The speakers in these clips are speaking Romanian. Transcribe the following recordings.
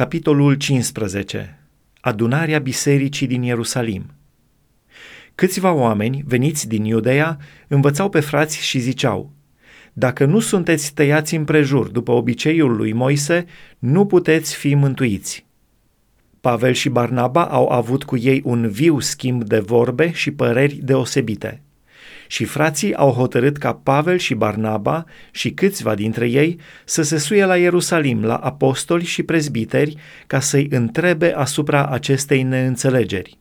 Capitolul 15. Adunarea bisericii din Ierusalim. Câțiva oameni veniți din Iudeea învățau pe frați și ziceau, Dacă nu sunteți tăiați împrejur după obiceiul lui Moise, nu puteți fi mântuiți. Pavel și Barnaba au avut cu ei un viu schimb de vorbe și păreri deosebite – și frații au hotărât ca Pavel și Barnaba și câțiva dintre ei să se suie la Ierusalim, la apostoli și prezbiteri, ca să-i întrebe asupra acestei neînțelegeri.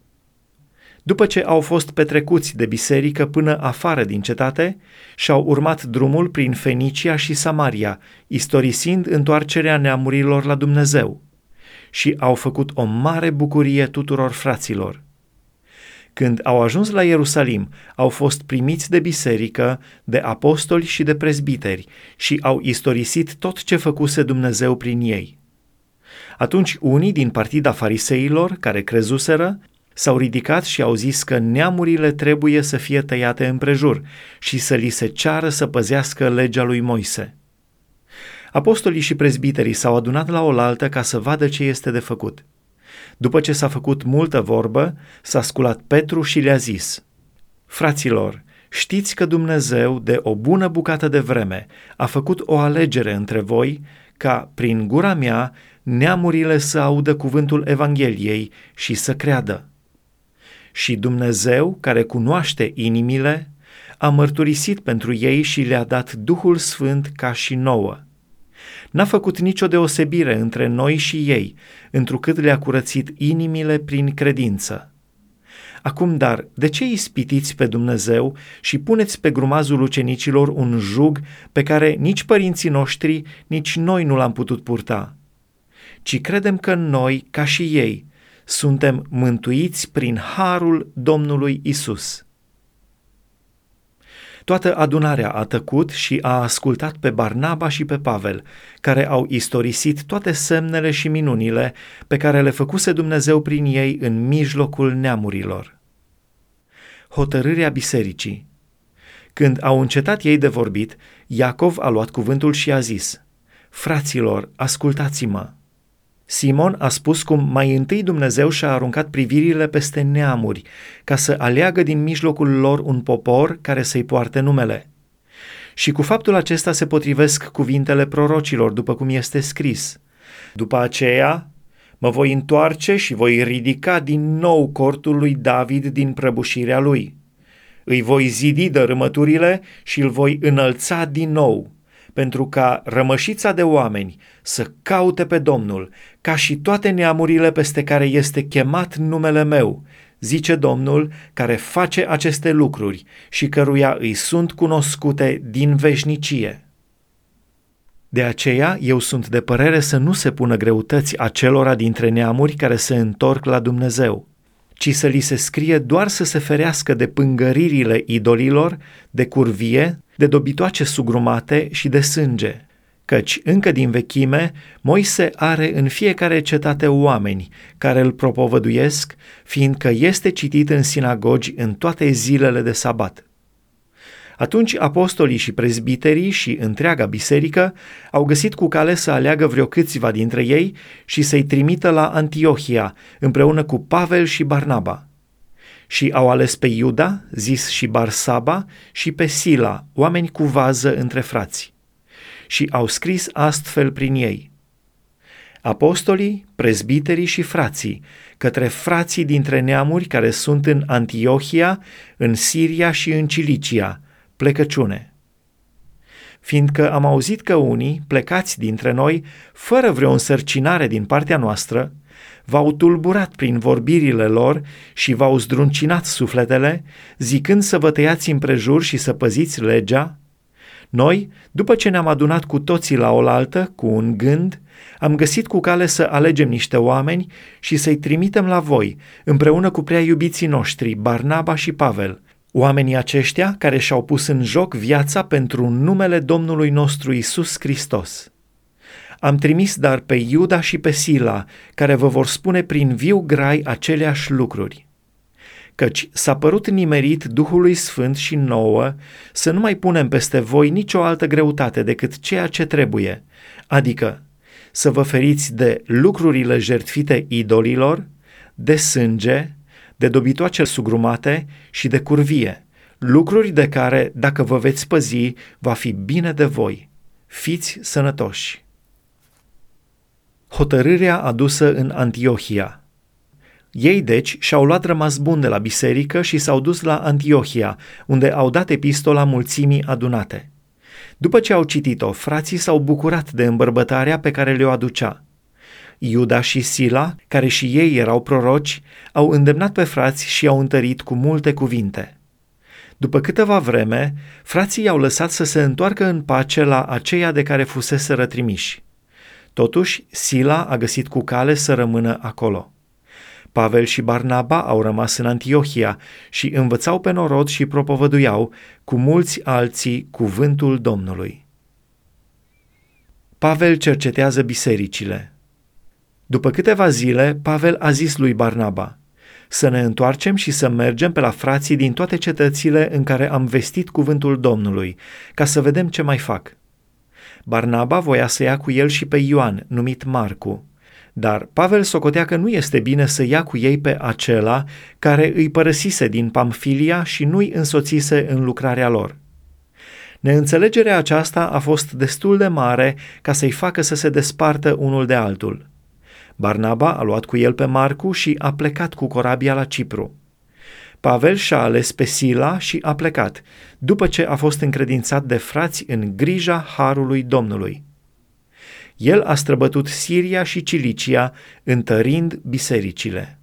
După ce au fost petrecuți de biserică până afară din cetate, și-au urmat drumul prin Fenicia și Samaria, istorisind întoarcerea neamurilor la Dumnezeu. Și au făcut o mare bucurie tuturor fraților – când au ajuns la Ierusalim, au fost primiți de biserică, de apostoli și de prezbiteri și au istorisit tot ce făcuse Dumnezeu prin ei. Atunci unii din partida fariseilor, care crezuseră, s-au ridicat și au zis că neamurile trebuie să fie tăiate împrejur și să li se ceară să păzească legea lui Moise. Apostolii și prezbiterii s-au adunat la oaltă ca să vadă ce este de făcut – după ce s-a făcut multă vorbă, s-a sculat Petru și le-a zis, Fraților, știți că Dumnezeu, de o bună bucată de vreme, a făcut o alegere între voi ca, prin gura mea, neamurile să audă cuvântul Evangheliei și să creadă. Și Dumnezeu, care cunoaște inimile, a mărturisit pentru ei și le-a dat Duhul Sfânt ca și nouă – N-a făcut nicio deosebire între noi și ei, întrucât le-a curățit inimile prin credință. Acum, dar, de ce ispitiți pe Dumnezeu și puneți pe grumazul ucenicilor un jug pe care nici părinții noștri, nici noi nu l-am putut purta? Ci credem că noi, ca și ei, suntem mântuiți prin harul Domnului Isus. Toată adunarea a tăcut și a ascultat pe Barnaba și pe Pavel, care au istorisit toate semnele și minunile pe care le făcuse Dumnezeu prin ei în mijlocul neamurilor. Hotărârea bisericii Când au încetat ei de vorbit, Iacov a luat cuvântul și a zis, Fraților, ascultați-mă! Simon a spus cum mai întâi Dumnezeu și-a aruncat privirile peste neamuri, ca să aleagă din mijlocul lor un popor care să-i poarte numele. Și cu faptul acesta se potrivesc cuvintele prorocilor, după cum este scris. După aceea, mă voi întoarce și voi ridica din nou cortul lui David din prăbușirea lui. Îi voi zidi dărâmăturile și îl voi înălța din nou, pentru ca rămășița de oameni să caute pe Domnul, ca și toate neamurile peste care este chemat numele meu, zice Domnul, care face aceste lucruri și căruia îi sunt cunoscute din veșnicie. De aceea eu sunt de părere să nu se pună greutăți acelora dintre neamuri care se întorc la Dumnezeu, ci să li se scrie doar să se ferească de pângăririle idolilor, de curvie, de dobitoace sugrumate și de sânge, căci încă din vechime Moise are în fiecare cetate oameni care îl propovăduiesc, fiindcă este citit în sinagogi în toate zilele de sabat. Atunci apostolii și prezbiterii și întreaga biserică au găsit cu cale să aleagă vreo câțiva dintre ei și să-i trimită la Antiohia împreună cu Pavel și Barnaba – și au ales pe Iuda, zis și Barsaba, și pe Sila, oameni cu vază între frați. Și au scris astfel prin ei. Apostolii, prezbiterii și frații, către frații dintre neamuri care sunt în Antiohia, în Siria și în Cilicia, plecăciune. Fiindcă am auzit că unii, plecați dintre noi, fără vreo însărcinare din partea noastră, v-au tulburat prin vorbirile lor și v-au zdruncinat sufletele, zicând să vă tăiați împrejur și să păziți legea? Noi, după ce ne-am adunat cu toții la oaltă, cu un gând, am găsit cu cale să alegem niște oameni și să-i trimitem la voi, împreună cu prea iubiții noștri, Barnaba și Pavel, oamenii aceștia care și-au pus în joc viața pentru numele Domnului nostru Isus Hristos. Am trimis dar pe Iuda și pe Sila, care vă vor spune prin viu grai aceleași lucruri. Căci s-a părut nimerit Duhului Sfânt și nouă să nu mai punem peste voi nicio altă greutate decât ceea ce trebuie, adică să vă feriți de lucrurile jertfite idolilor, de sânge, de dobitoace sugrumate și de curvie, lucruri de care, dacă vă veți păzi, va fi bine de voi. Fiți sănătoși! Hotărârea adusă în Antiohia Ei, deci, și-au luat rămas bun de la biserică și s-au dus la Antiohia, unde au dat epistola mulțimii adunate. După ce au citit-o, frații s-au bucurat de îmbărbătarea pe care le-o aducea. Iuda și Sila, care și ei erau proroci, au îndemnat pe frați și i-au întărit cu multe cuvinte. După câteva vreme, frații i-au lăsat să se întoarcă în pace la aceia de care fusese rătrimiși. Totuși, Sila a găsit cu cale să rămână acolo. Pavel și Barnaba au rămas în Antiohia și învățau pe norod și propovăduiau cu mulți alții cuvântul Domnului. Pavel cercetează bisericile. După câteva zile, Pavel a zis lui Barnaba, să ne întoarcem și să mergem pe la frații din toate cetățile în care am vestit cuvântul Domnului, ca să vedem ce mai fac. Barnaba voia să ia cu el și pe Ioan, numit Marcu, dar Pavel socotea că nu este bine să ia cu ei pe acela care îi părăsise din Pamfilia și nu-i însoțise în lucrarea lor. Neînțelegerea aceasta a fost destul de mare ca să-i facă să se despartă unul de altul. Barnaba a luat cu el pe Marcu și a plecat cu corabia la Cipru. Pavel și-a ales pe Sila și a plecat, după ce a fost încredințat de frați în grija Harului Domnului. El a străbătut Siria și Cilicia, întărind bisericile.